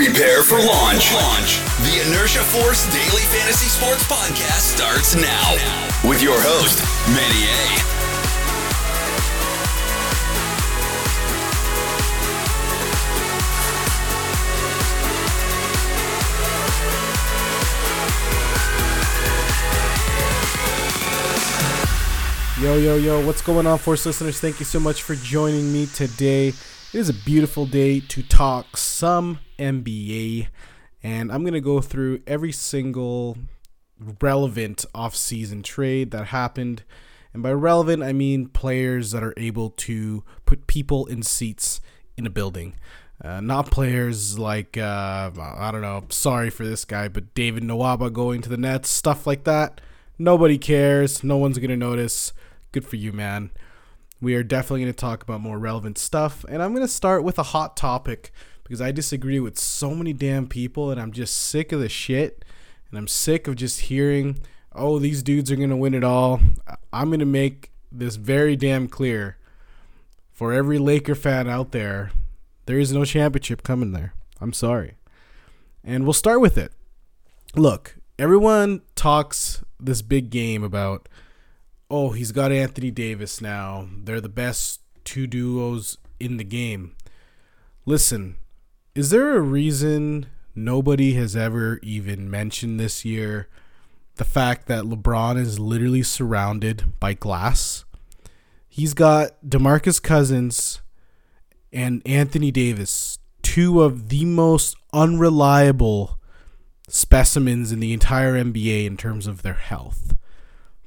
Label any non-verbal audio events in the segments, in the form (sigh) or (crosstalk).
Prepare for launch. Launch. The Inertia Force Daily Fantasy Sports Podcast starts now with your host, Manny A. Yo, yo, yo, what's going on, Force listeners? Thank you so much for joining me today. It is a beautiful day to talk some NBA, and I'm going to go through every single relevant off-season trade that happened. And by relevant, I mean players that are able to put people in seats in a building. Uh, not players like, uh, I don't know, sorry for this guy, but David Nwaba going to the Nets, stuff like that. Nobody cares. No one's going to notice good for you, man. We are definitely going to talk about more relevant stuff. And I'm going to start with a hot topic because I disagree with so many damn people and I'm just sick of the shit. And I'm sick of just hearing, oh, these dudes are going to win it all. I'm going to make this very damn clear for every Laker fan out there there is no championship coming there. I'm sorry. And we'll start with it. Look, everyone talks this big game about oh, he's got Anthony Davis now. They're the best two duos in the game. Listen, is there a reason nobody has ever even mentioned this year the fact that LeBron is literally surrounded by glass? He's got DeMarcus Cousins and Anthony Davis, two of the most unreliable specimens in the entire NBA in terms of their health.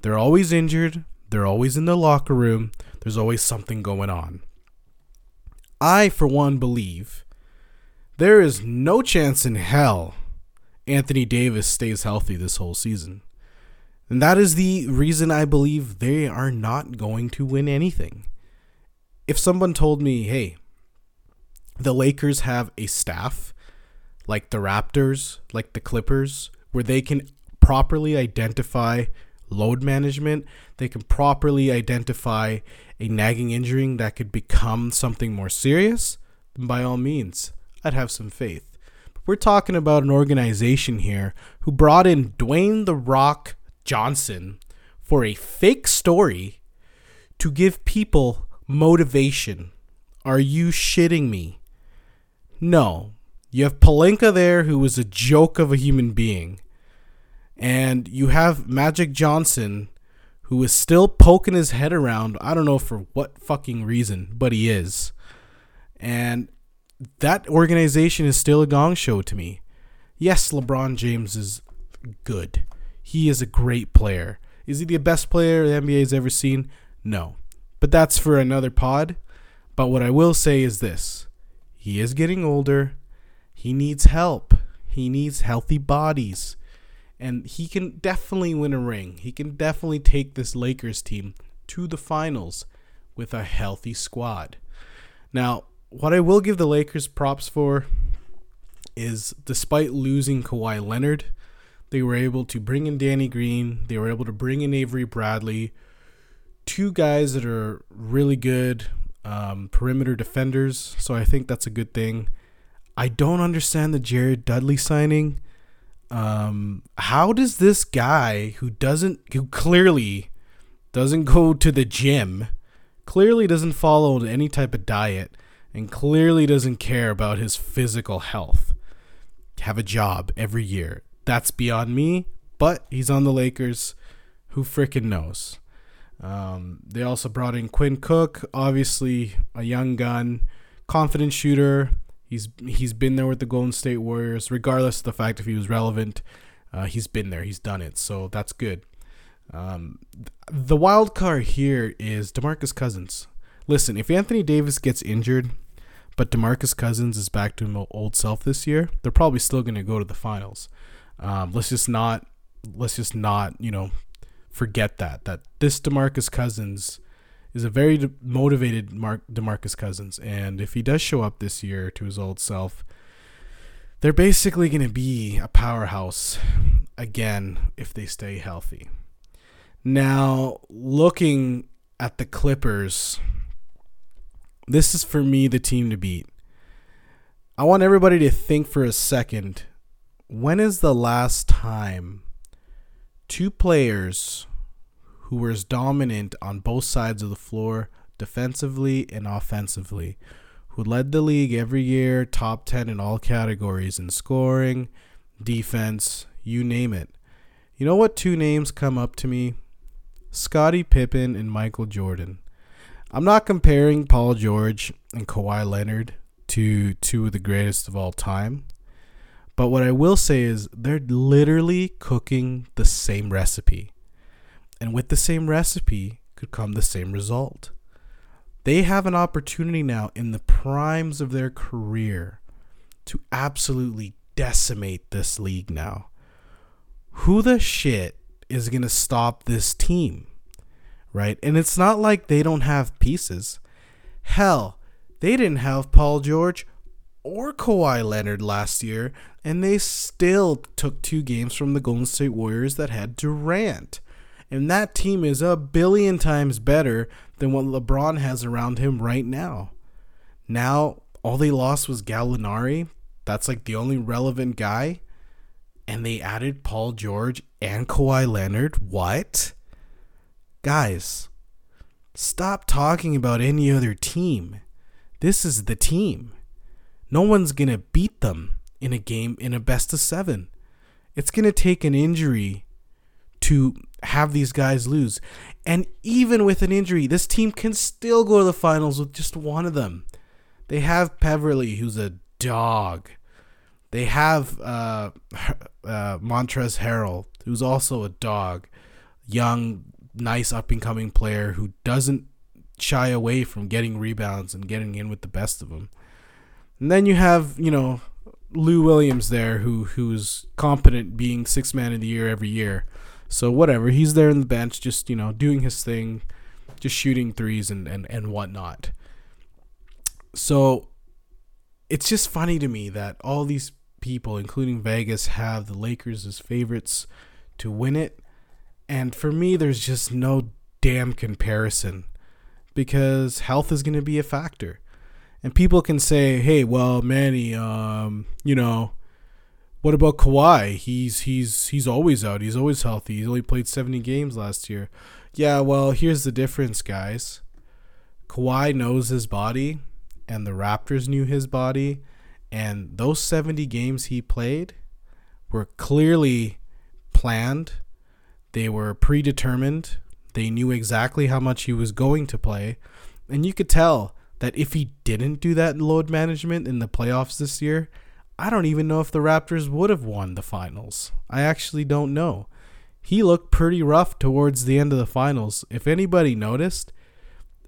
They're always injured. They're always in the locker room. There's always something going on. I, for one, believe there is no chance in hell Anthony Davis stays healthy this whole season. And that is the reason I believe they are not going to win anything. If someone told me, hey, the Lakers have a staff like the Raptors, like the Clippers, where they can properly identify load management, they can properly identify a nagging injury that could become something more serious, then by all means, I'd have some faith. But we're talking about an organization here who brought in Dwayne The Rock Johnson for a fake story to give people motivation. Are you shitting me? No. You have Pelinka there, who was a joke of a human being. And you have Magic Johnson, who is still poking his head around. I don't know for what fucking reason, but he is. And that organization is still a gong show to me. Yes, LeBron James is good. He is a great player. Is he the best player the NBA has ever seen? No. But that's for another pod. But what I will say is this he is getting older. He needs help. He needs healthy bodies and he can definitely win a ring. He can definitely take this Lakers team to the finals with a healthy squad. Now, what I will give the Lakers props for is despite losing Kawhi Leonard, they were able to bring in Danny Green, they were able to bring in Avery Bradley, two guys that are really good um, perimeter defenders. So I think that's a good thing. I don't understand the Jared Dudley signing um, how does this guy who doesn't, who clearly doesn't go to the gym, clearly doesn't follow any type of diet, and clearly doesn't care about his physical health, have a job every year? That's beyond me, but he's on the Lakers. Who freaking knows? Um, they also brought in Quinn Cook, obviously a young gun, confident shooter, He's he's been there with the Golden State Warriors, regardless of the fact if he was relevant. Uh, he's been there. He's done it. So that's good. Um, the wild card here is Demarcus Cousins. Listen, if Anthony Davis gets injured, but Demarcus Cousins is back to his old self this year, they're probably still going to go to the finals. Um, let's just not let's just not you know forget that that this Demarcus Cousins is a very motivated Mark DeMarcus Cousins, and if he does show up this year to his old self, they're basically going to be a powerhouse again if they stay healthy. Now, looking at the Clippers, this is for me the team to beat. I want everybody to think for a second. When is the last time two players who were as dominant on both sides of the floor, defensively and offensively, who led the league every year, top 10 in all categories in scoring, defense, you name it. You know what two names come up to me? Scottie Pippen and Michael Jordan. I'm not comparing Paul George and Kawhi Leonard to two of the greatest of all time. But what I will say is they're literally cooking the same recipe. And with the same recipe could come the same result. They have an opportunity now in the primes of their career to absolutely decimate this league now. Who the shit is going to stop this team? right? And it's not like they don't have pieces. Hell, they didn't have Paul George or Kawhi Leonard last year, and they still took two games from the Golden State Warriors that had Durant. And that team is a billion times better than what LeBron has around him right now. Now, all they lost was Gallinari. That's like the only relevant guy. And they added Paul George and Kawhi Leonard. What? Guys, stop talking about any other team. This is the team. No one's going to beat them in a game in a best of seven. It's going to take an injury to have these guys lose. And even with an injury, this team can still go to the finals with just one of them. They have Beverley, who's a dog. They have uh, uh, Montrezl Harrell, who's also a dog. Young, nice up and coming player who doesn't shy away from getting rebounds and getting in with the best of them. And then you have, you know, Lou Williams there who who's competent being six man of the year every year. So whatever, he's there in the bench just, you know, doing his thing, just shooting threes and, and, and whatnot. So it's just funny to me that all these people, including Vegas, have the Lakers as favorites to win it and for me, there's just no damn comparison because health is going to be a factor. And people can say, "Hey, well, Manny, um, you know, what about Kawhi? He's he's he's always out. He's always healthy. He's only played 70 games last year." Yeah, well, here's the difference, guys. Kawhi knows his body, and the Raptors knew his body, and those 70 games he played were clearly planned they were predetermined. They knew exactly how much he was going to play. And you could tell that if he didn't do that load management in the playoffs this year, I don't even know if the Raptors would have won the finals. I actually don't know. He looked pretty rough towards the end of the finals. If anybody noticed,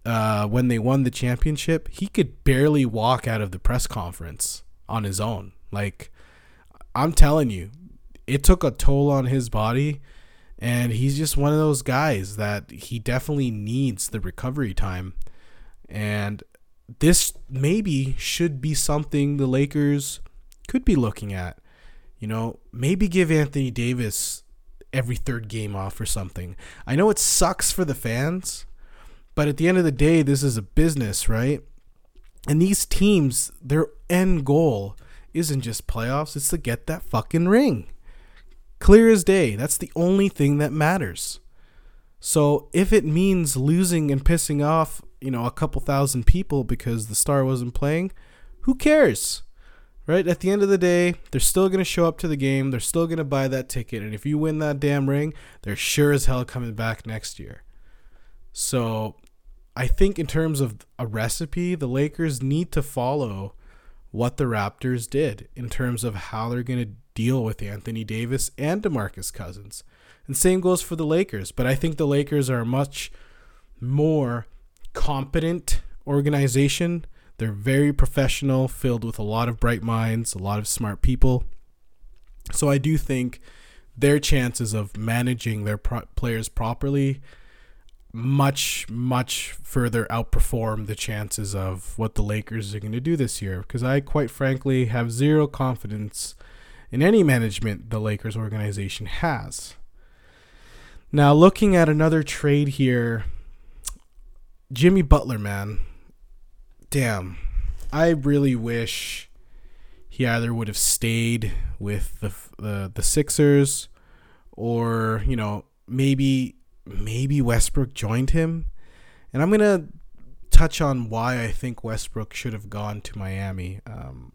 uh, when they won the championship, he could barely walk out of the press conference on his own. Like, I'm telling you, it took a toll on his body and he's just one of those guys that he definitely needs the recovery time. And this maybe should be something the Lakers could be looking at. You know, maybe give Anthony Davis every third game off or something. I know it sucks for the fans, but at the end of the day, this is a business, right? And these teams, their end goal isn't just playoffs, it's to get that fucking ring. Clear as day. That's the only thing that matters. So if it means losing and pissing off, you know, a couple thousand people because the star wasn't playing, who cares? Right? At the end of the day, they're still going to show up to the game. They're still going to buy that ticket. And if you win that damn ring, they're sure as hell coming back next year. So I think, in terms of a recipe, the Lakers need to follow what the Raptors did in terms of how they're going to deal with Anthony Davis and DeMarcus Cousins. And same goes for the Lakers, but I think the Lakers are a much more competent organization. They're very professional, filled with a lot of bright minds, a lot of smart people. So I do think their chances of managing their pro- players properly much much further outperform the chances of what the Lakers are going to do this year because I quite frankly have zero confidence in any management the Lakers organization has. Now, looking at another trade here, Jimmy Butler, man. Damn. I really wish he either would have stayed with the the, the Sixers or, you know, maybe maybe Westbrook joined him. And I'm to touch on why I think Westbrook should have gone to Miami. Um,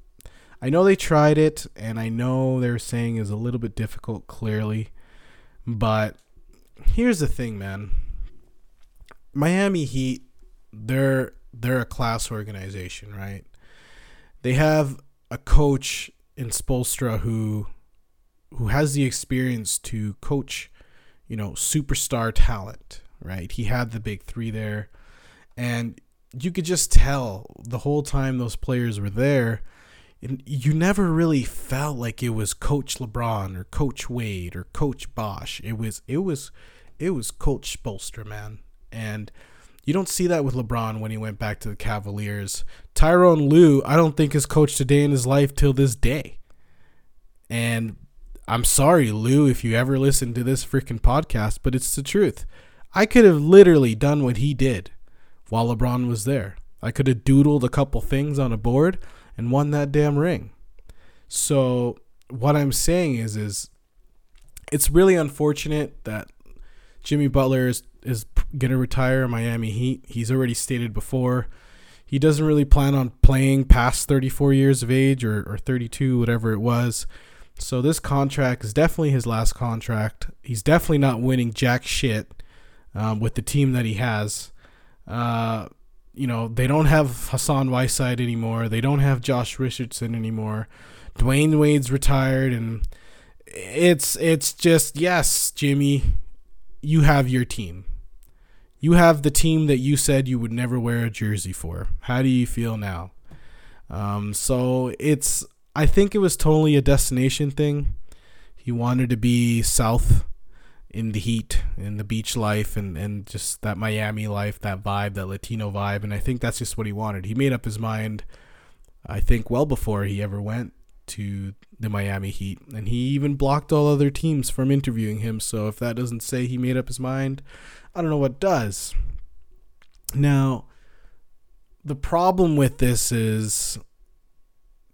I know they tried it, and I know they're saying is a little bit difficult, clearly. But here's the thing, man. Miami Heat, they're they're a class organization, right? They have a coach in Spoelstra who who has the experience to coach, you know, superstar talent, right? He had the big three there, and you could just tell the whole time those players were there. You never really felt like it was Coach LeBron or Coach Wade or Coach Bosh. It was it was it was Coach Spoelstra, man, and you don't see that with LeBron when he went back to the Cavaliers. Tyronn Lue, I don't think has coached a day in his life till this day. And I'm sorry, Lue, if you ever listen to this freaking podcast, but it's the truth. I could have literally done what he did while LeBron was there. I could have doodled a couple things on a board and won that damn ring. So what I'm saying is is it's really unfortunate that Jimmy Butler is, is going to retire Miami Heat. He's already stated before he doesn't really plan on playing past 34 years of age or, or 32, whatever it was. So this contract is definitely his last contract. He's definitely not winning jack shit um, with the team that he has. Uh, you know, they don't have Hassan Whiteside anymore. They don't have Josh Richardson anymore. Dwyane Wade's retired, and it's it's just yes, Jimmy, you have your team. You have the team that you said you would never wear a jersey for. How do you feel now? Um, so it's I think it was totally a destination thing. He wanted to be south in the heat, in the beach life, and, and just that Miami life, that vibe, that Latino vibe. And I think that's just what he wanted. He made up his mind, I think, well before he ever went to the Miami Heat. And he even blocked all other teams from interviewing him. So if that doesn't say he made up his mind, I don't know what does. Now, the problem with this is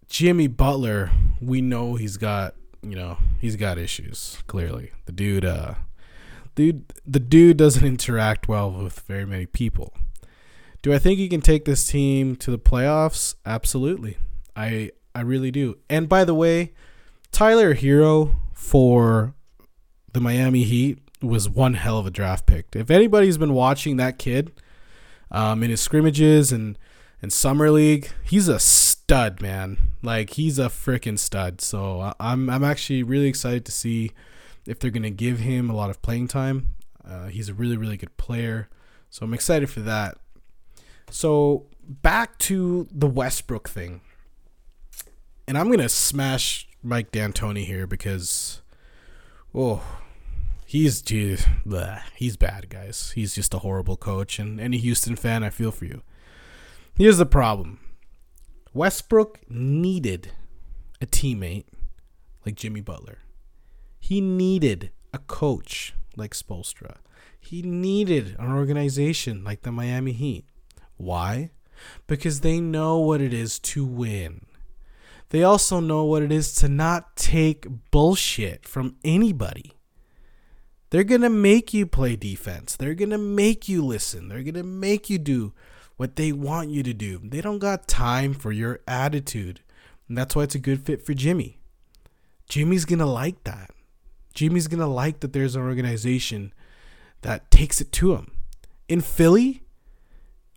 Jimmy Butler, we know he's got, you know, he's got issues, clearly. The dude uh dude the dude doesn't interact well with very many people. Do I think he can take this team to the playoffs? Absolutely. I I really do. And by the way, Tyler Herro for the Miami Heat was one hell of a draft pick. If anybody's been watching that kid um, in his scrimmages and and summer league, he's a stud, man. Like he's a freaking stud. So I'm I'm actually really excited to see if they're gonna give him a lot of playing time. Uh, he's a really really good player, so I'm excited for that. So back to the Westbrook thing, and I'm gonna smash Mike D'Antoni here because, oh, he's geez, bleh, he's bad, guys. He's just a horrible coach, and any Houston fan, I feel for you. Here's the problem Westbrook needed a teammate like Jimmy Butler. He needed a coach like Spoelstra. He needed an organization like the Miami Heat. Why? Because they know what it is to win. They also know what it is to not take bullshit from anybody. They're going to make you play defense. They're going to make you listen. They're going to make you do what they want you to do. They don't got time for your attitude. And that's why it's a good fit for Jimmy. Jimmy's going to like that. Jimmy's going to like that there's an organization that takes it to him. In Philly,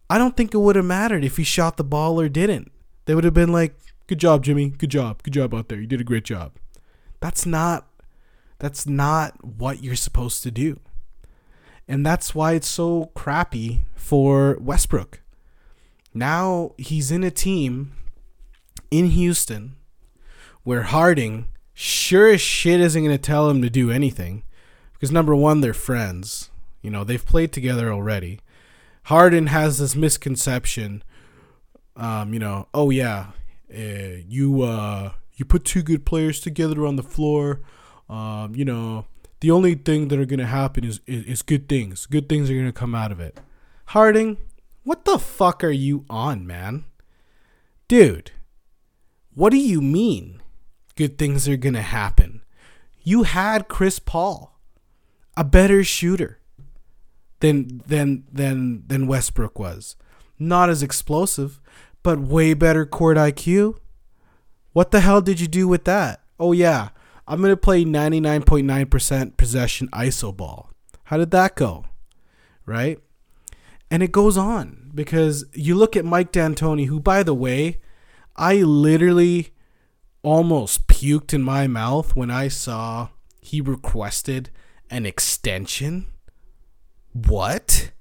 I don't think it would have mattered if he shot the ball or didn't. They would have been like, "Good job, Jimmy. Good job. Good job out there. You did a great job." That's not that's not what you're supposed to do. And that's why it's so crappy for Westbrook. Now he's in a team in Houston where Harden sure as shit isn't going to tell him to do anything because number one, they're friends. You know, they've played together already. Harden has this misconception, um, you know, oh yeah, uh, you uh, you put two good players together on the floor, um, you know, the only thing that are gonna happen is, is, is good things. Good things are gonna come out of it. Harden, what the fuck are you on, man? Dude, What do you mean good things are to happen? You had Chris Paul, a better shooter than than than than Westbrook was. Not as explosive, but way better court IQ. What the hell did you do with that? Oh yeah, I'm going to play 99.9% possession iso ball. How did that go? Right? And it goes on because you look at Mike D'Antoni, who, by the way, I literally almost puked in my mouth when I saw he requested an extension. What?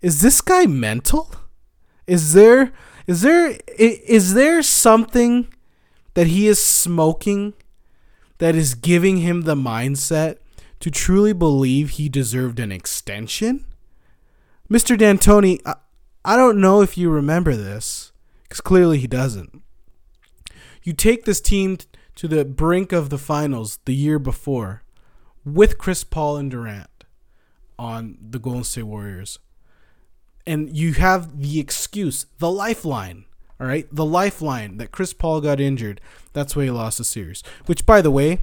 Is this guy mental? Is there is there is there something that he is smoking that is giving him the mindset to truly believe he deserved an extension? Mr. D'Antoni, I, I don't know if you remember this, because clearly he doesn't. You take this team to the brink of the finals the year before with Chris Paul and Durant on the Golden State Warriors. And you have the excuse, the lifeline, all right? The lifeline that Chris Paul got injured. That's why he lost the series. Which, by the way,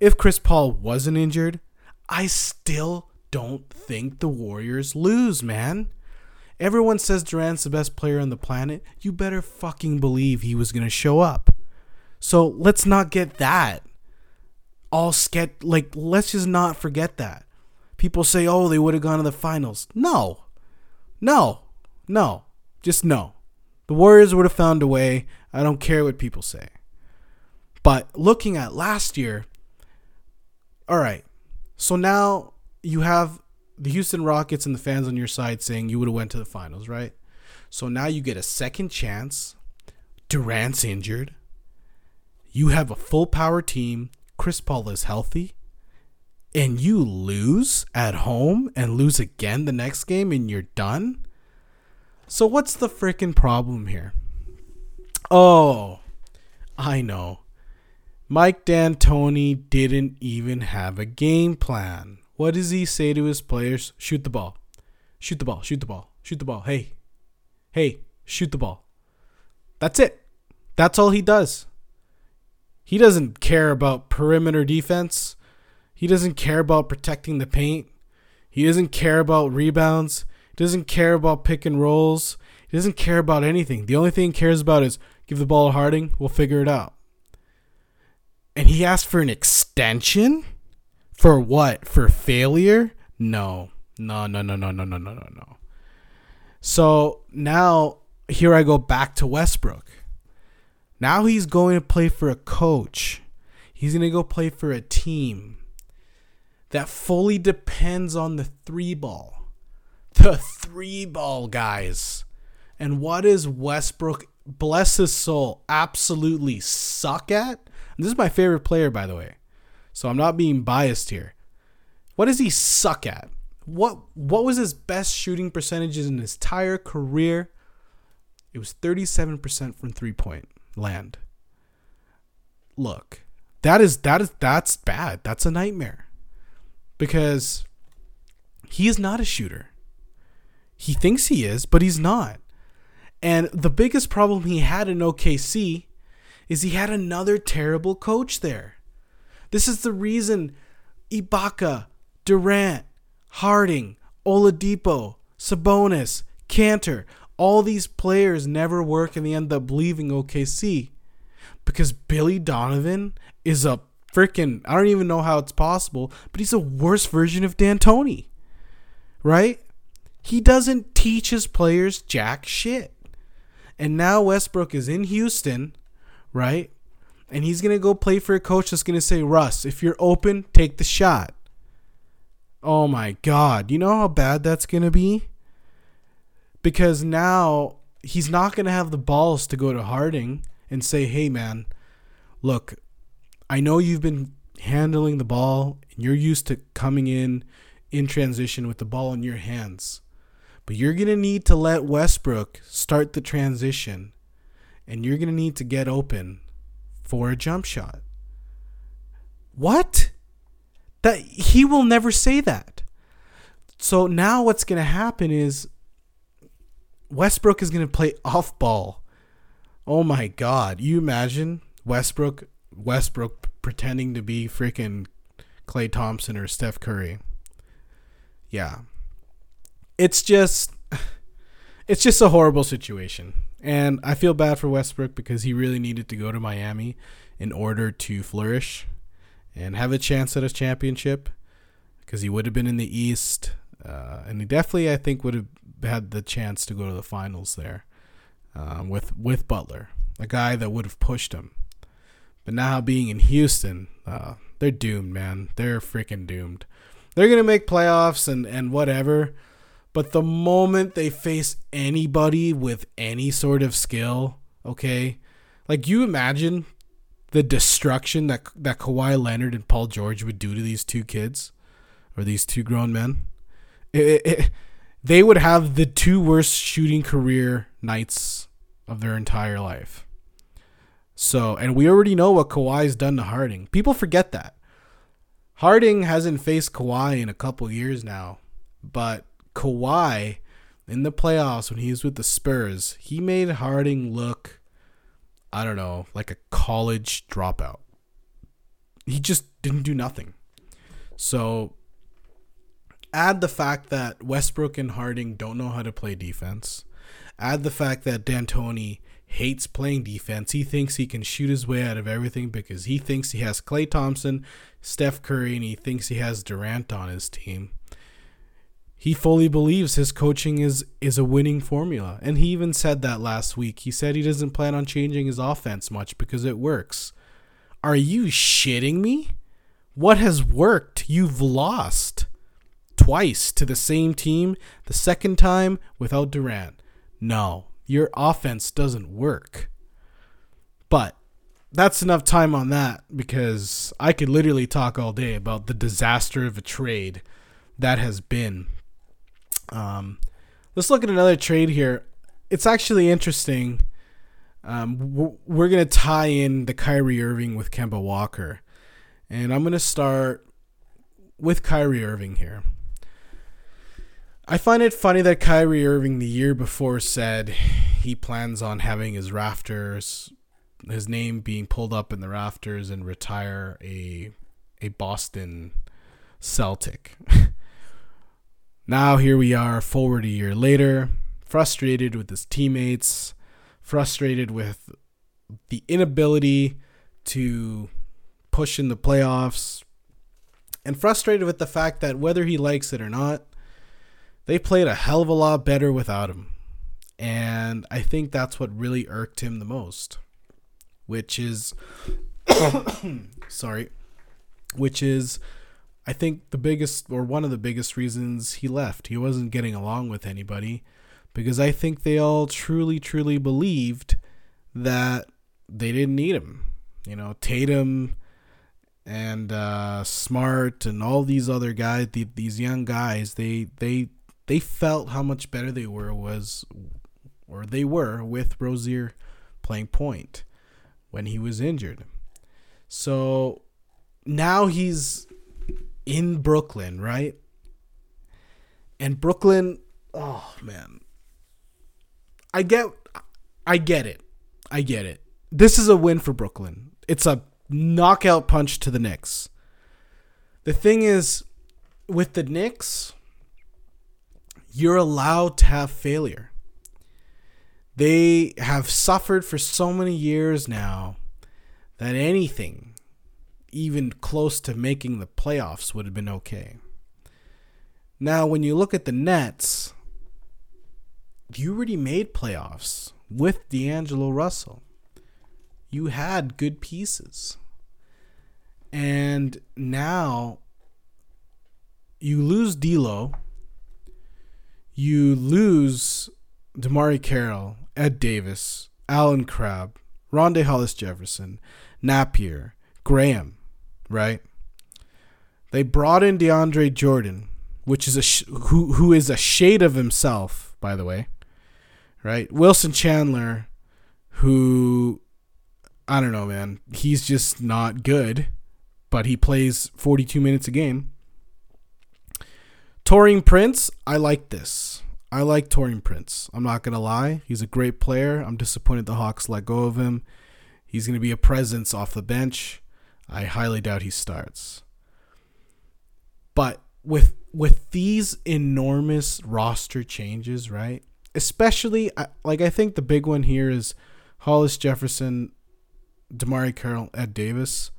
if Chris Paul wasn't injured, I still don't think the Warriors lose, man. Everyone says Durant's the best player on the planet. You better fucking believe he was going to show up. So let's not get that all sket like let's just not forget that. People say, "Oh, they would have gone to the finals." No. No. No. Just no. The Warriors would have found a way. I don't care what people say. But looking at last year, all right. So now you have the Houston Rockets and the fans on your side saying you would have went to the finals, right? So now you get a second chance. Durant's injured. You have a full power team. Chris Paul is healthy. And you lose at home and lose again the next game and you're done? So what's the freaking problem here? Oh, I know. Mike D'Antoni didn't even have a game plan. What does he say to his players? Shoot the ball. Shoot the ball. Shoot the ball. Shoot the ball. Hey. Hey, shoot the ball. That's it. That's all he does. He doesn't care about perimeter defense. He doesn't care about protecting the paint. He doesn't care about rebounds. Doesn't care about pick and rolls. He doesn't care about anything. The only thing he cares about is give the ball to Harden. We'll figure it out. And he asked for an extension? For what? For failure? No. No, no, no, no, no, no, no, no, no. So now here I go back to Westbrook. Now he's going to play for a coach. He's going to go play for a team that fully depends on the three ball. The three ball, guys. And what is Westbrook, bless his soul, absolutely suck at? And this is my favorite player, by the way. So I'm not being biased here. What does he suck at? What what was his best shooting percentages in his entire career? It was 37% from three-point land. Look, that is that is that's bad. That's a nightmare. Because he is not a shooter. He thinks he is, but he's not. And the biggest problem he had in OKC is he had another terrible coach there. This is the reason Ibaka, Durant, Harden, Oladipo, Sabonis, Kanter, all these players never work and they end up leaving OKC because Billy Donovan is a freaking I don't even know how it's possible, but he's a worse version of D'Antoni. Right? He doesn't teach his players jack shit. And now Westbrook is in Houston, right? and he's gonna go play for a coach that's gonna say, Russ, if you're open, take the shot. Oh my god, you know how bad that's gonna be? Because now he's not gonna have the balls to go to Harden and say, Hey man, look, I know you've been handling the ball and you're used to coming in in transition with the ball in your hands. But you're going to need to let Westbrook start the transition and you're going to need to get open for a jump shot. What? That he will never say that. So now what's going to happen is Westbrook is going to play off ball Oh my god, you imagine Westbrook Westbrook pretending to be freaking Klay Thompson or Steph Curry. Yeah. It's just it's just a horrible situation. And I feel bad for Westbrook because he really needed to go to Miami in order to flourish and have a chance at a championship because he would have been in the East. Uh, and he definitely, I think, would have had the chance to go to the finals there um, with with Butler, a guy that would have pushed him. But now being in Houston, uh, they're doomed, man. They're freaking doomed. They're gonna make playoffs and and whatever. But the moment they face anybody with any sort of skill, okay, like you imagine the destruction that that Kawhi Leonard and Paul George would do to these two kids or these two grown men. It, it, it, they would have the two worst shooting career nights of their entire life. So, and we already know what Kawhi's done to Harden. People forget that. Harden hasn't faced Kawhi in a couple years now, but Kawhi in the playoffs when he was with the Spurs, he made Harden look, I don't know, like a college dropout. He just didn't do nothing. So add the fact that Westbrook and Harden don't know how to play defense. Add the fact that D'Antoni hates playing defense. He thinks he can shoot his way out of everything because he thinks he has Klay Thompson, Steph Curry, and he thinks he has Durant on his team. He fully believes his coaching is is a winning formula. And he even said that last week. He said he doesn't plan on changing his offense much because it works. Are you shitting me? What has worked? You've lost twice to the same team, the second time without Durant. No, your offense doesn't work. But that's enough time on that because I could literally talk all day about the disaster of a trade that has been. Um, let's look at another trade here. It's actually interesting. Um, we're going to tie in the Kyrie Irving with Kemba Walker. And I'm going to start with Kyrie Irving here. I find it funny that Kyrie Irving the year before said he plans on having his rafters, his name being pulled up in the rafters and retire a a Boston Celtic. (laughs) now here we are, forward a year later, frustrated with his teammates, frustrated with the inability to push in the playoffs, and frustrated with the fact that whether he likes it or not, they played a hell of a lot better without him. And I think that's what really irked him the most, which is (coughs) sorry, which is I think the biggest or one of the biggest reasons he left. He wasn't getting along with anybody because I think they all truly truly believed that they didn't need him. You know, Tatum and uh, Smart and all these other guys, the, these young guys, they they they felt how much better they were was or they were with Rozier playing point when he was injured. So now he's in Brooklyn, right? And Brooklyn, oh man. I get I get it. I get it. This is a win for Brooklyn. It's a knockout punch to the Knicks. The thing is with the Knicks, you're allowed to have failure. They have suffered for so many years now that anything, even close to making the playoffs, would have been okay. Now, when you look at the Nets, you already made playoffs with D'Angelo Russell. You had good pieces. And now you lose D'Lo you lose DeMarre Carroll, Ed Davis, Allen Crabbe, Rondae Hollis Jefferson, Napier, Graham, right? They brought in DeAndre Jordan, which is a sh- who who is a shade of himself, by the way, right? Wilson Chandler, who I don't know, man. He's just not good, but he plays 42 minutes a game. Taurean Prince, I like this. I like Taurean Prince. I'm not gonna lie. He's a great player. I'm disappointed the Hawks let go of him. He's gonna be a presence off the bench. I highly doubt he starts. But with with these enormous roster changes, right? Especially like I think the big one here is Hollis Jefferson, DeMarre Carroll, Ed Davis,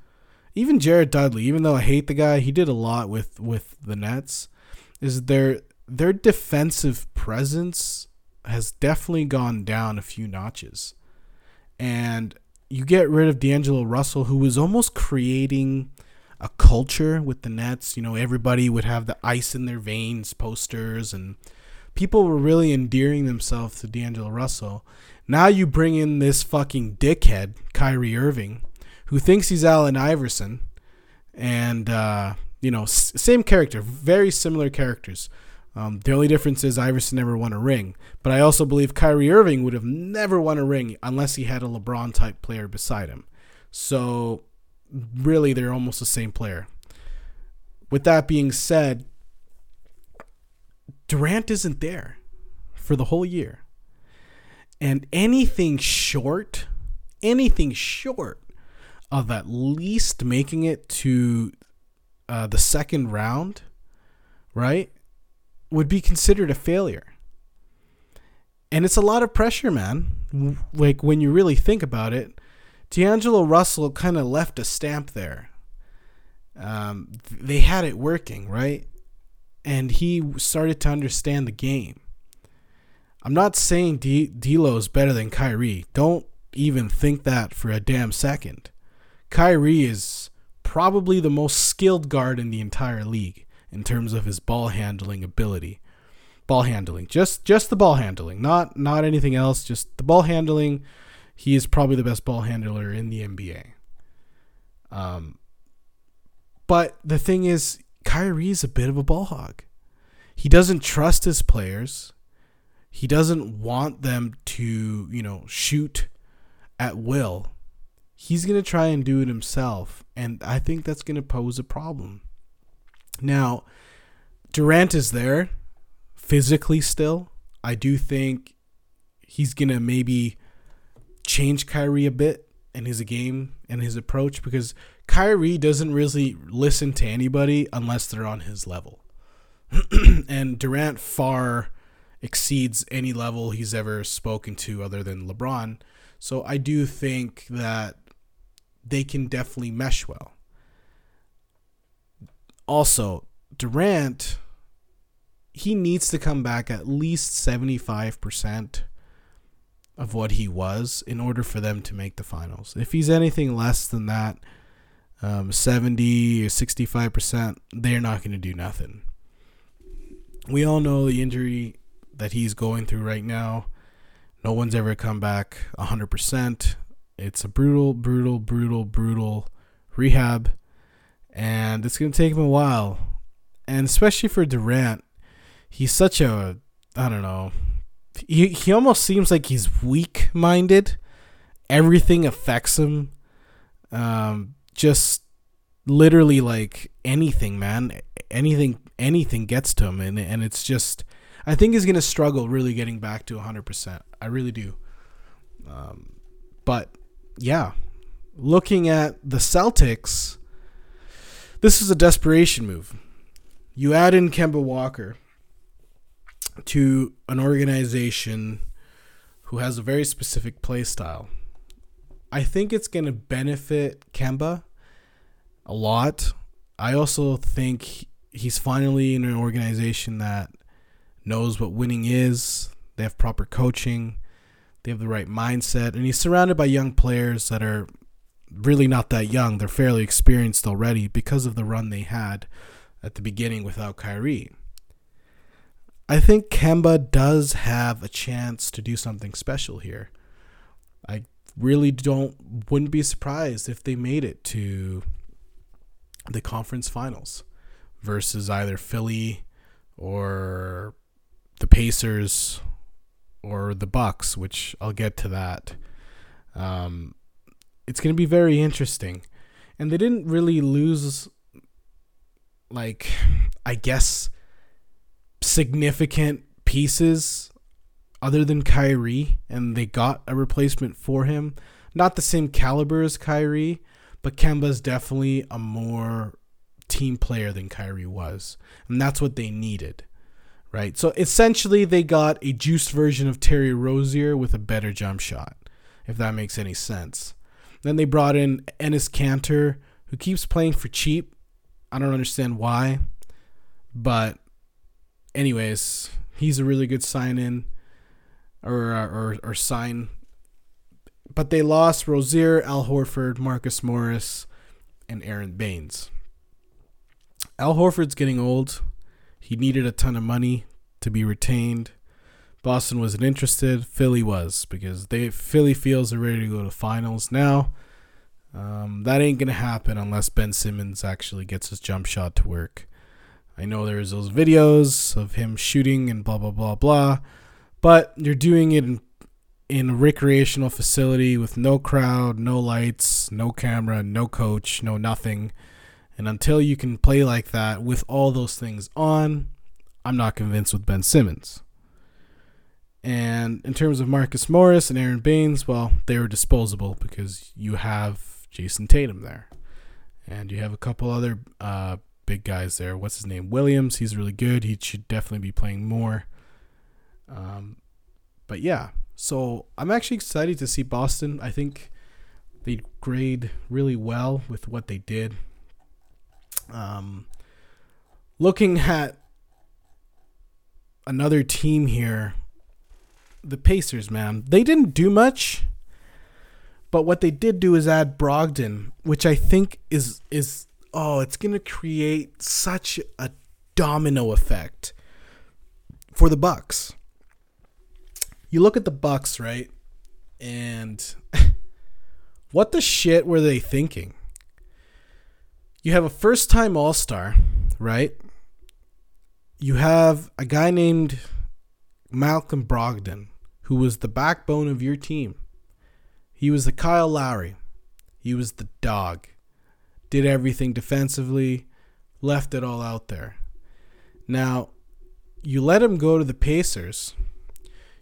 even Jared Dudley. Even though I hate the guy, he did a lot with with the Nets. Is their their defensive presence has definitely gone down a few notches, and you get rid of D'Angelo Russell, who was almost creating a culture with the Nets. You know, everybody would have the ice in their veins posters, and people were really endearing themselves to D'Angelo Russell. Now you bring in this fucking dickhead, Kyrie Irving, who thinks he's Allen Iverson, and uh, you know, s- same character, very similar characters. Um, the only difference is Iverson never won a ring, but I also believe Kyrie Irving would have never won a ring unless he had a LeBron type player beside him. So really they're almost the same player. With that being said, Durant isn't there for the whole year. And anything short, anything short of at least making it to uh, the second round, right, would be considered a failure. And it's a lot of pressure, man. Like when you really think about it, D'Angelo Russell kind of left a stamp there. Um, they had it working, right? And he started to understand the game. I'm not saying D'Lo is better than Kyrie. Don't even think that for a damn second. Kyrie is probably the most skilled guard in the entire league in terms of his ball handling ability. Ball handling, just just the ball handling, not not anything else. Just the ball handling he is probably the best ball handler in the NBA. Um, but the thing is, Kyrie's a bit of a ball hog. He doesn't trust his players. He doesn't want them to, you know, shoot at will. He's going to try and do it himself. And I think that's going to pose a problem. Now, Durant is there physically still. I do think he's going to maybe change Kyrie a bit in his game and his approach because Kyrie doesn't really listen to anybody unless they're on his level. (clears throat) and Durant far exceeds any level he's ever spoken to other than LeBron. So I do think that they can definitely mesh well. Also, Durant he needs to come back at least 75% of what he was in order for them to make the finals. If he's anything less than that, um, 70 or 65%, they're not going to do nothing. We all know the injury that he's going through right now. No one's ever come back 100%. It's a brutal, brutal, brutal, brutal rehab. And it's going to take him a while. And especially for Durant, he's such a, I don't know, he he almost seems like he's weak minded. Everything affects him. Um, just literally like anything, man. Anything anything gets to him, and and it's just. I think he's gonna struggle really getting back to 100%. I really do. Um, but yeah, looking at the Celtics, this is a desperation move. You add in Kemba Walker to an organization who has a very specific play style. I think it's going to benefit Kemba a lot. I also think he's finally in an organization that knows what winning is. They have proper coaching. They have the right mindset. And he's surrounded by young players that are really not that young. They're fairly experienced already because of the run they had at the beginning without Kyrie. I think Kemba does have a chance to do something special here. I really don't wouldn't be surprised if they made it to the conference finals versus either Philly or the Pacers or the Bucks, which I'll get to that. Um, it's going to be very interesting, and they didn't really lose, like, I guess significant pieces other than Kyrie, and they got a replacement for him. Not the same caliber as Kyrie, but Kemba's definitely a more team player than Kyrie was. And that's what they needed. Right? So essentially they got a juiced version of Terry Rozier with a better jump shot, if that makes any sense. Then they brought in Enes Kanter, who keeps playing for cheap. I don't understand why. But anyways, he's a really good sign in or uh, or or sign. But they lost Rozier, Al Horford, Marcus Morris, and Aron Baynes. Al Horford's getting old. He needed a ton of money to be retained. Boston wasn't interested. Philly was because they Philly feels they're ready to go to finals now. Um, that ain't gonna happen unless Ben Simmons actually gets his jump shot to work. I know there's those videos of him shooting and blah blah blah blah, but you're doing it in in a recreational facility with no crowd, no lights, no camera, no coach, no nothing. And until you can play like that with all those things on, I'm not convinced with Ben Simmons. And in terms of Marcus Morris and Aron Baynes, well, they were disposable because you have Jayson Tatum there. And you have a couple other uh, big guys there. What's his name? Williams. He's really good. He should definitely be playing more. Um, but yeah, so I'm actually excited to see Boston. I think they grade really well with what they did. Um, looking at another team here, the Pacers, man, they didn't do much. But what they did do is add Brogdon, which I think is is oh, it's gonna create such a domino effect for the Bucks. You look at the Bucks, right? And (laughs) what the shit were they thinking? You have a first time All Star, right? You have a guy named Malcolm Brogdon, who was the backbone of your team. He was the Kyle Lowry. He was the dog did everything defensively, left it all out there. Now, you let him go to the Pacers.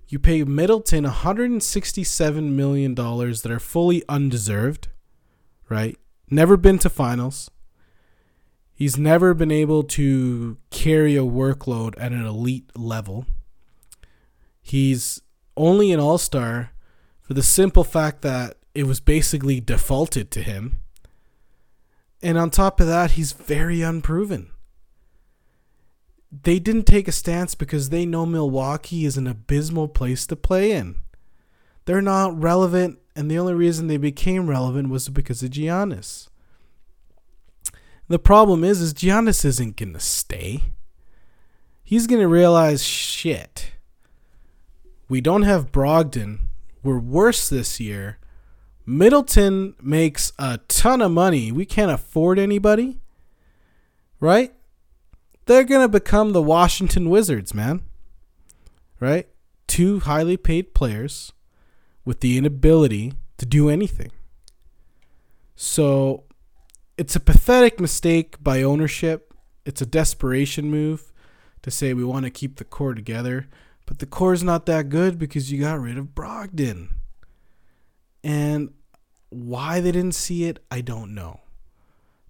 You pay Middleton $167 million that are fully undeserved, right? Never been to finals. He's never been able to carry a workload at an elite level. He's only an all star for the simple fact that it was basically defaulted to him. And on top of that, he's very unproven. They didn't take a stance because they know Milwaukee is an abysmal place to play in. They're not relevant, and the only reason they became relevant was because of Giannis. The problem is, is Giannis isn't gonna stay. He's gonna realize shit. We don't have Brogdon. We're worse this year. Middleton makes a ton of money. We can't afford anybody. Right? They're going to become the Washington Wizards, man. Right? Two highly paid players with the inability to do anything. So it's a pathetic mistake by ownership. It's a desperation move to say we want to keep the core together. But the core is not that good because you got rid of Brogdon. And why they didn't see it, I don't know.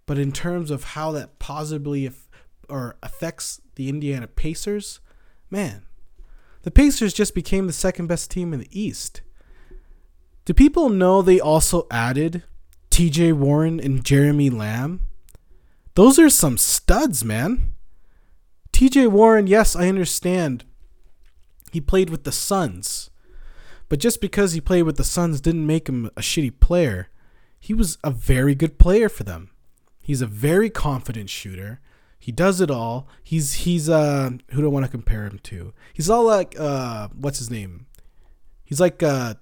But in terms of how that possibly or affects the Indiana Pacers, man, the Pacers just became the second best team in the East. Do people know they also added TJ Warren and Jeremy Lamb? Those are some studs, man. TJ Warren, yes, I understand. He played with the Suns. But just because he played with the Suns didn't make him a shitty player. He was a very good player for them. He's a very confident shooter. He does it all. He's he's uh who do I want to compare him to? He's all like uh what's his name? He's like uh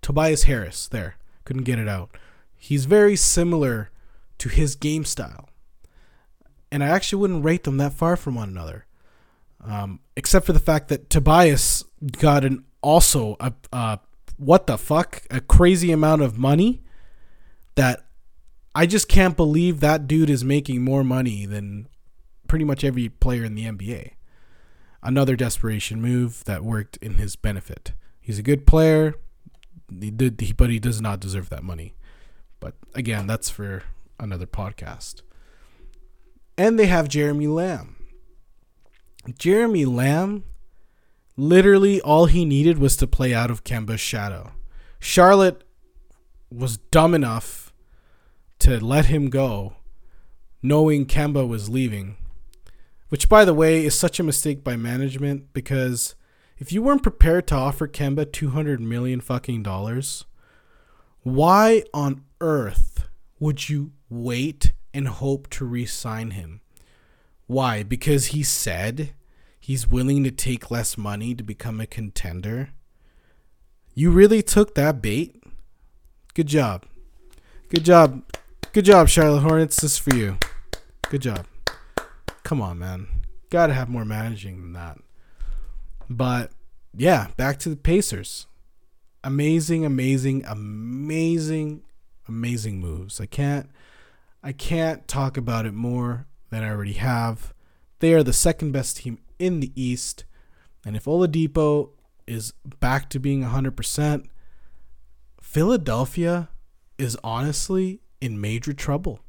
Tobias Harris. There. Couldn't get it out. He's very similar to his game style. And I actually wouldn't rate them that far from one another. Um, except for the fact that Tobias got an also a, a what the fuck a crazy amount of money that I just can't believe that dude is making more money than pretty much every player in the NBA. another desperation move that worked in his benefit. He's a good player, he did, but he does not deserve that money. But again, that's for another podcast. And they have Jeremy Lamb. Jeremy Lamb, literally all he needed was to play out of Kemba's shadow. Charlotte was dumb enough to let him go, knowing Kemba was leaving. Which, by the way, is such a mistake by management because if you weren't prepared to offer Kemba 200 million fucking dollars, why on earth would you wait and hope to re sign him? Why? Because he said he's willing to take less money to become a contender? You really took that bait? Good job. Good job. Good job, Charlotte Hornets. This is for you. Good job. Come on, man. Gotta have more managing than that. But yeah, back to the Pacers. Amazing, amazing, amazing, amazing moves. I can't I can't talk about it more than I already have. They are the second best team in the East. And if Oladipo is back to being 100%, Philadelphia is honestly in major trouble.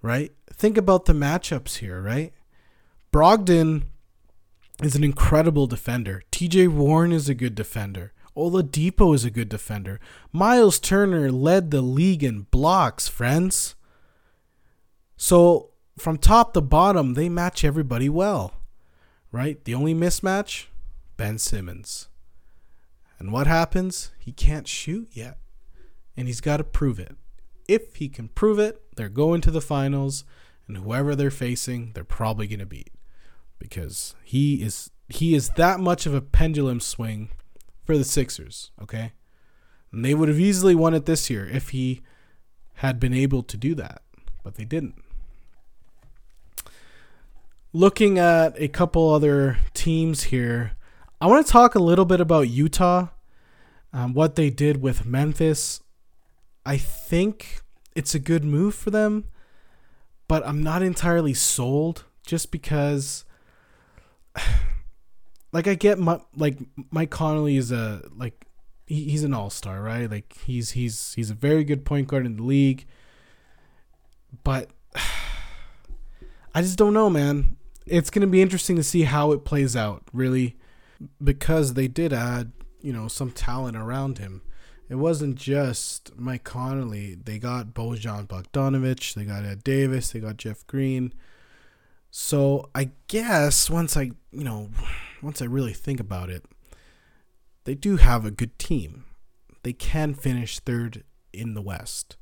Right? Think about the matchups here, right? Brogdon is an incredible defender. TJ Warren is a good defender. Oladipo is a good defender. Miles Turner led the league in blocks, friends. So from top to bottom, they match everybody well. Right? The only mismatch, Ben Simmons. And what happens? He can't shoot yet. And he's got to prove it. If he can prove it, they're going to the finals, and whoever they're facing, they're probably going to beat because he is he is that much of a pendulum swing for the Sixers, okay? And they would have easily won it this year if he had been able to do that, but they didn't. Looking at a couple other teams here, I want to talk a little bit about Utah, um, what they did with Memphis. I think it's a good move for them, but I'm not entirely sold just because (sighs) like I get my like Mike Conley is a like he, he's an all star, right? Like he's he's he's a very good point guard in the league, but (sighs) I just don't know, man. It's gonna be interesting to see how it plays out, really, because they did add you know some talent around him. It wasn't just Mike Conley. They got Bojan Bogdanovic, they got Ed Davis, they got Jeff Green. So I guess once I, you know, once I really think about it, they do have a good team. They can finish third in the West.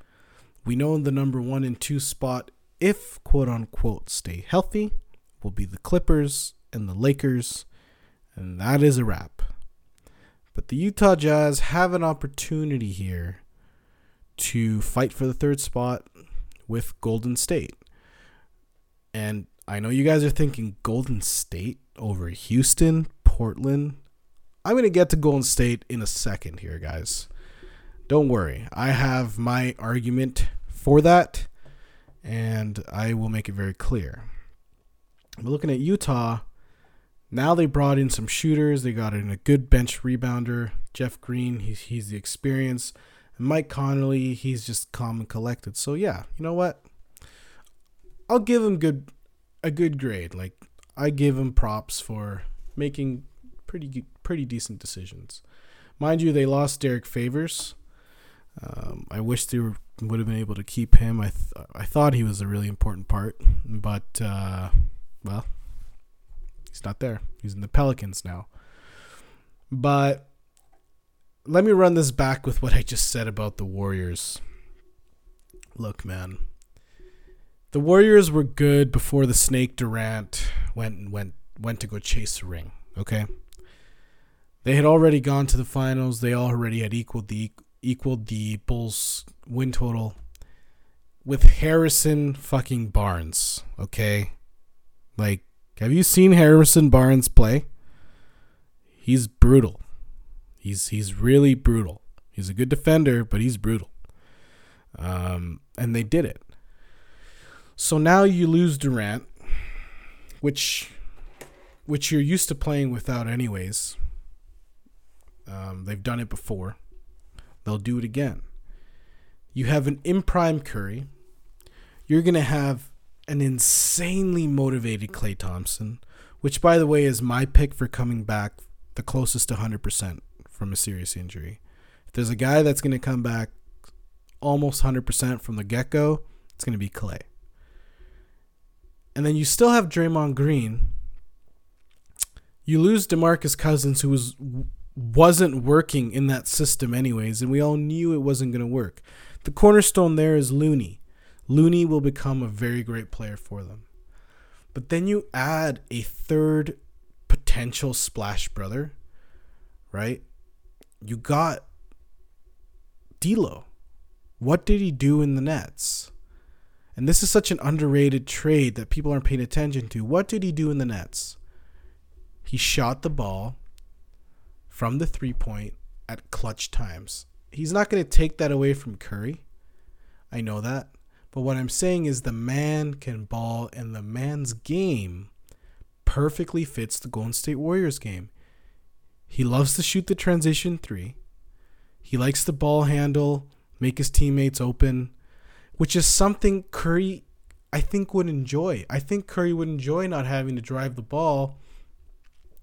We know the number one and two spot, if quote unquote stay healthy, will be the Clippers and the Lakers, and that is a wrap. But the Utah Jazz have an opportunity here to fight for the third spot with Golden State. And I know you guys are thinking Golden State over Houston, Portland. I'm going to get to Golden State in a second here, guys. Don't worry. I have my argument for that, and I will make it very clear. We're looking at Utah. Now they brought in some shooters. They got in a good bench rebounder. Jeff Green, he's, he's the experience. And Mike Conley, he's just calm and collected. So, yeah, you know what? I'll give him good a good grade. Like I give him props for making pretty pretty decent decisions. Mind you, they lost Derrick Favors. Um, I wish they were, would have been able to keep him. I th- I thought he was a really important part, but uh, well, he's not there. He's in the Pelicans now. But let me run this back with what I just said about the Warriors. Look, man, the Warriors were good before the Snake Durant went and went went to go chase the ring. Okay, they had already gone to the finals. They already had equaled the equaled the Bulls win total with Harrison fucking Barnes. Okay, like have you seen Harrison Barnes play? He's brutal. He's he's really brutal. He's a good defender, but he's brutal. Um, and they did it. So now you lose Durant, which which you're used to playing without anyways. Um, they've done it before. They'll do it again. You have an imprime Curry. You're going to have an insanely motivated Klay Thompson, which, by the way, is my pick for coming back the closest to 100% from a serious injury. If there's a guy that's going to come back almost 100% from the get go, it's going to be Klay. And then you still have Draymond Green. You lose DeMarcus Cousins, who was wasn't working in that system anyways, and we all knew it wasn't going to work. The cornerstone there is Looney. Looney will become a very great player for them. But then you add a third potential splash brother, right? You got D'Lo. What did he do in the Nets? And this is such an underrated trade that people aren't paying attention to. What did he do in the Nets? He shot the ball from the three point at clutch times. He's not going to take that away from Curry. I know that. But what I'm saying is the man can ball, and the man's game perfectly fits the Golden State Warriors game. He loves to shoot the transition three. He likes the ball handle, make his teammates open, which is something Curry, I think, would enjoy. I think Curry would enjoy not having to drive the ball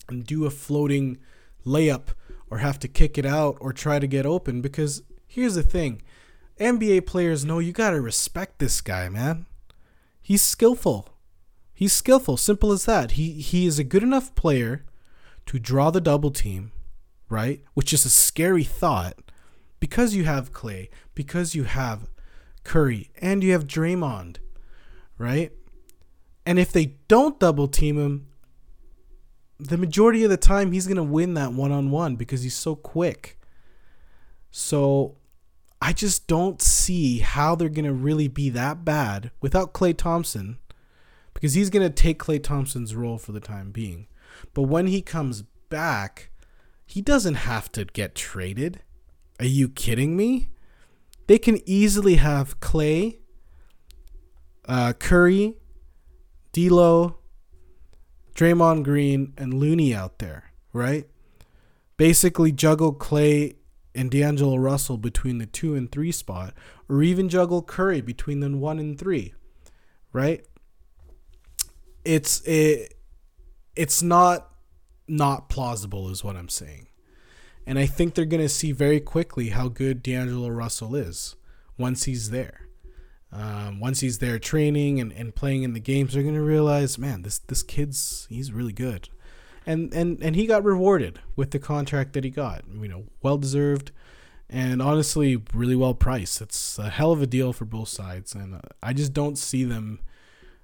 and do a floating layup or have to kick it out or try to get open because here's the thing NBA players know you got to respect this guy, man. He's skillful. He's skillful, simple as that. He he is a good enough player to draw the double team, right? Which is a scary thought because you have Klay, because you have Curry, and you have Draymond, right? And if they don't double team him, the majority of the time he's going to win that one on one because he's so quick. So I just don't see how they're going to really be that bad without Klay Thompson because he's going to take Klay Thompson's role for the time being. But when he comes back, he doesn't have to get traded. Are you kidding me? They can easily have Klay, uh, Curry, D'Lo, Draymond Green, and Looney out there, right? Basically, juggle Klay and D'Angelo Russell between the two and three spot, or even juggle Curry between the one and three, right? It's it, it's not not plausible, is what I'm saying, and I think they're gonna see very quickly how good D'Angelo Russell is once he's there. Um, once he's there training and, and playing in the games, they're gonna realize, man, this this kid's he's really good and and and he got rewarded with the contract that he got. You know, well deserved, and honestly, really well priced. It's a hell of a deal for both sides, and uh, I just don't see them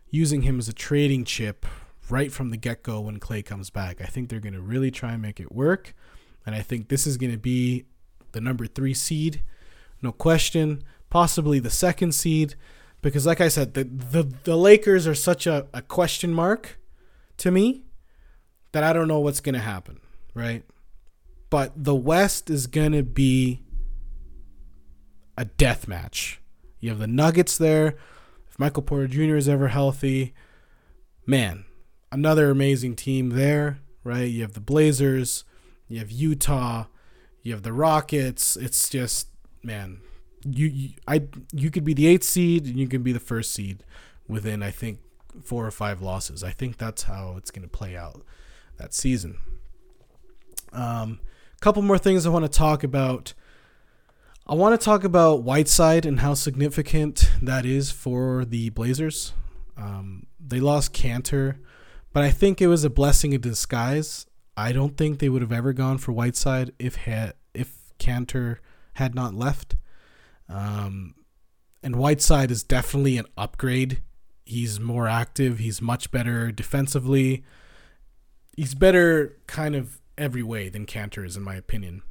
using him as a trading chip right from the get go when Klay comes back. I think they're to really try and make it work, and I think this is to be the number three seed, no question. Possibly the second seed, because like I said, the the, the Lakers are such a, a question mark to me that I don't know what's going to happen, right? But the West is going to be a death match. You have the Nuggets there. If Michael Porter Jr. is ever healthy, man, another amazing team there, right? You have the Blazers, you have Utah, you have the Rockets. It's just, man, you, you I you could be the eighth seed and you can be the first seed within I think four or five losses. I think that's how it's going to play out that season. A um, couple more things I want to talk about. I want to talk about Whiteside and how significant that is for the Blazers. Um, they lost Kanter, but I think it was a blessing in disguise. I don't think they would have ever gone for Whiteside if had, if Kanter had not left. Um, and Whiteside is definitely an upgrade. He's more active. He's much better defensively he's better kind of every way than Kanter is, in my opinion.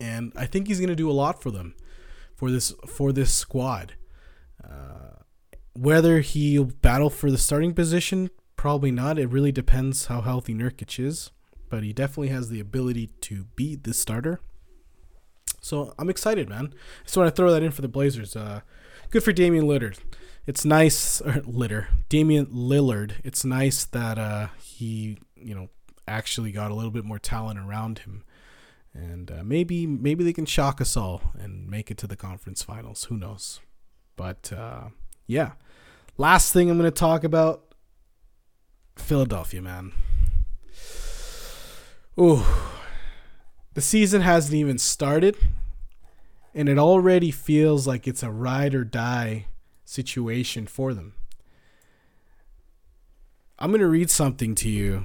And I think he's going to do a lot for them, for this for this squad. Uh, whether he'll battle for the starting position, probably not. It really depends how healthy Nurkic is, but he definitely has the ability to beat the starter. So I'm excited, man. Just want to throw that in for the Blazers. Uh, good for Damian Lillard. It's nice, (laughs) or Litter, Damian Lillard. It's nice that uh, he, you know, actually got a little bit more talent around him, and uh, maybe maybe they can shock us all and make it to the conference finals. Who knows? But uh, yeah, last thing I'm going to talk about Philadelphia, man. Ooh, the season hasn't even started, and it already feels like it's a ride or die situation for them. I'm going to read something to you,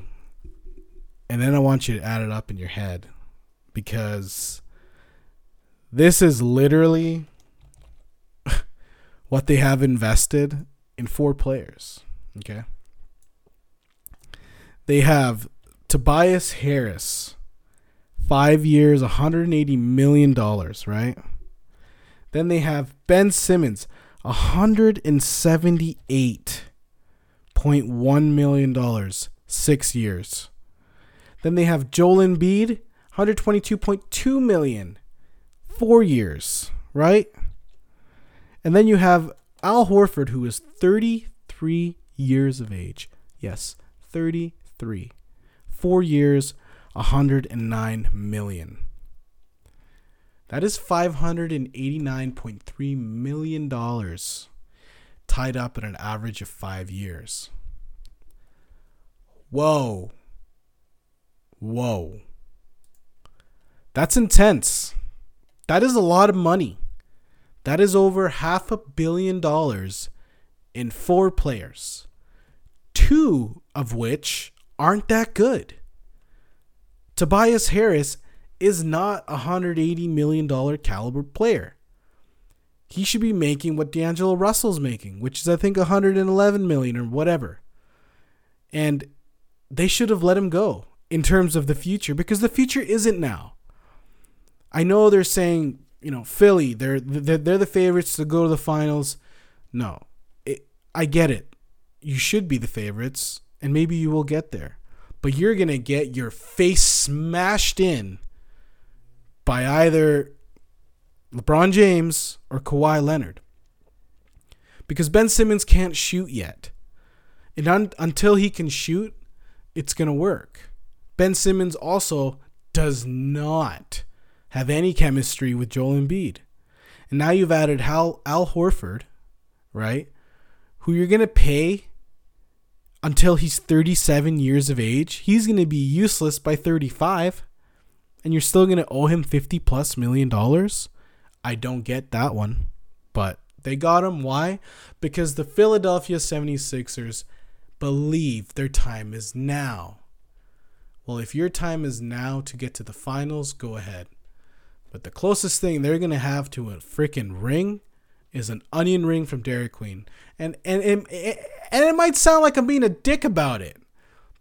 and then I want you to add it up in your head because this is literally (laughs) what they have invested in four players. Okay. They have Tobias Harris, five years, $180 million, right? Then they have Ben Simmons, $178.1 million, six years. Then they have Joel Embiid, 122.2 million, four years, right? And then you have Al Horford, who is 33 years of age. Yes, 33. Four years, 109 million. That is $589.3 million tied up at an average of five years. Whoa. Whoa. That's intense. That is a lot of money. That is over half a billion dollars in four players, two of which aren't that good. Tobias Harris is not a $180 million caliber player. He should be making what D'Angelo Russell's making, which is I think 111 million or whatever. And they should have let him go in terms of the future because the future isn't now. I know they're saying, you know, Philly, they're they're, they're the favorites to go to the finals. No. It, I get it. You should be the favorites and maybe you will get there. But you're going to get your face smashed in by either LeBron James or Kawhi Leonard. Because Ben Simmons can't shoot yet. And un- until he can shoot, it's going to work. Ben Simmons also does not have any chemistry with Joel Embiid. And now you've added Hal, Al Horford, right? Who you're going to pay until he's 37 years of age. He's going to be useless by 35 and you're still going to owe him 50 plus million dollars? I don't get that one. But they got him. Why? Because the Philadelphia 76ers believe their time is now. Well, if your time is now to get to the finals, go ahead. But the closest thing they're going to have to a freaking ring is an onion ring from Dairy Queen. And and and, and it might sound like I'm being a dick about it,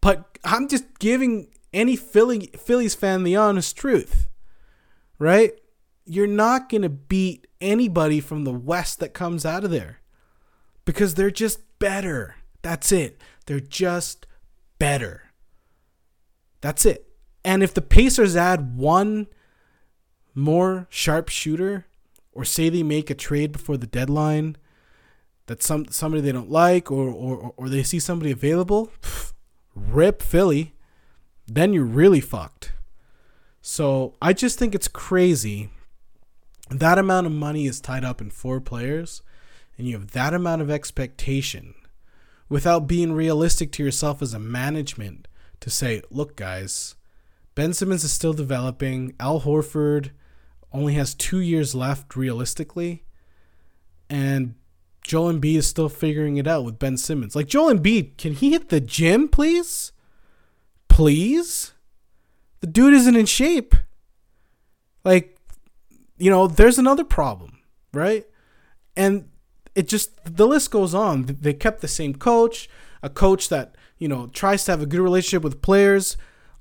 but I'm just giving any Philly Phillies fan the honest truth, right? You're not going to beat anybody from the West that comes out of there because they're just better. That's it. They're just better. That's it. And if the Pacers add one more sharpshooter, or say they make a trade before the deadline that some somebody they don't like, or or, or they see somebody available, pff, rip Philly then you're really fucked. So I just think it's crazy. That amount of money is tied up in four players, and you have that amount of expectation without being realistic to yourself as a management to say, look, guys, Ben Simmons is still developing. Al Horford only has two years left realistically. And Joel Embiid is still figuring it out with Ben Simmons. Like Joel Embiid, can he hit the gym, please? please? The dude isn't in shape. Like, you know, there's another problem, right? And it just, the list goes on. They kept the same coach, a coach that, you know, tries to have a good relationship with players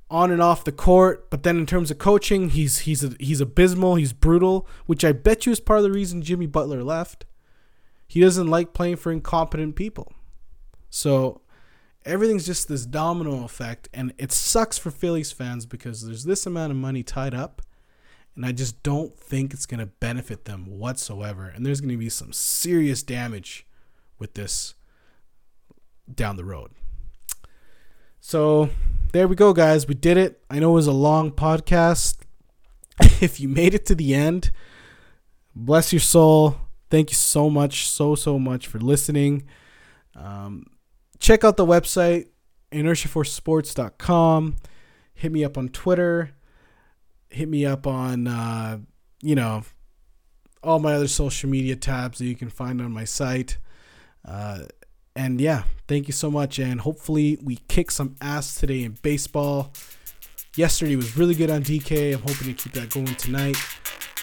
on and off the court, but then in terms of coaching, he's he's a, he's abysmal, he's brutal, which I bet you is part of the reason Jimmy Butler left. He doesn't like playing for incompetent people. So everything's just this domino effect and it sucks for Phillies fans because there's this amount of money tied up And I just don't think it's going to benefit them whatsoever. And there's going to be some serious damage with this down the road. So there we go, guys. We did it. I know it was a long podcast. (laughs) if you made it to the end, bless your soul. Thank you so much, so, so much for listening. Um, check out the website, inertiaforcesports.com. Hit me up on Twitter. Hit me up on, uh, you know, all my other social media tabs that you can find on my site. Uh, and yeah, thank you so much. And hopefully, we kick some ass today in baseball. Yesterday was really good on DK. I'm hoping to keep that going tonight.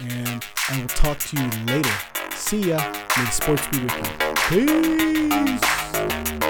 And I will talk to you later. See ya. Sports with. Peace.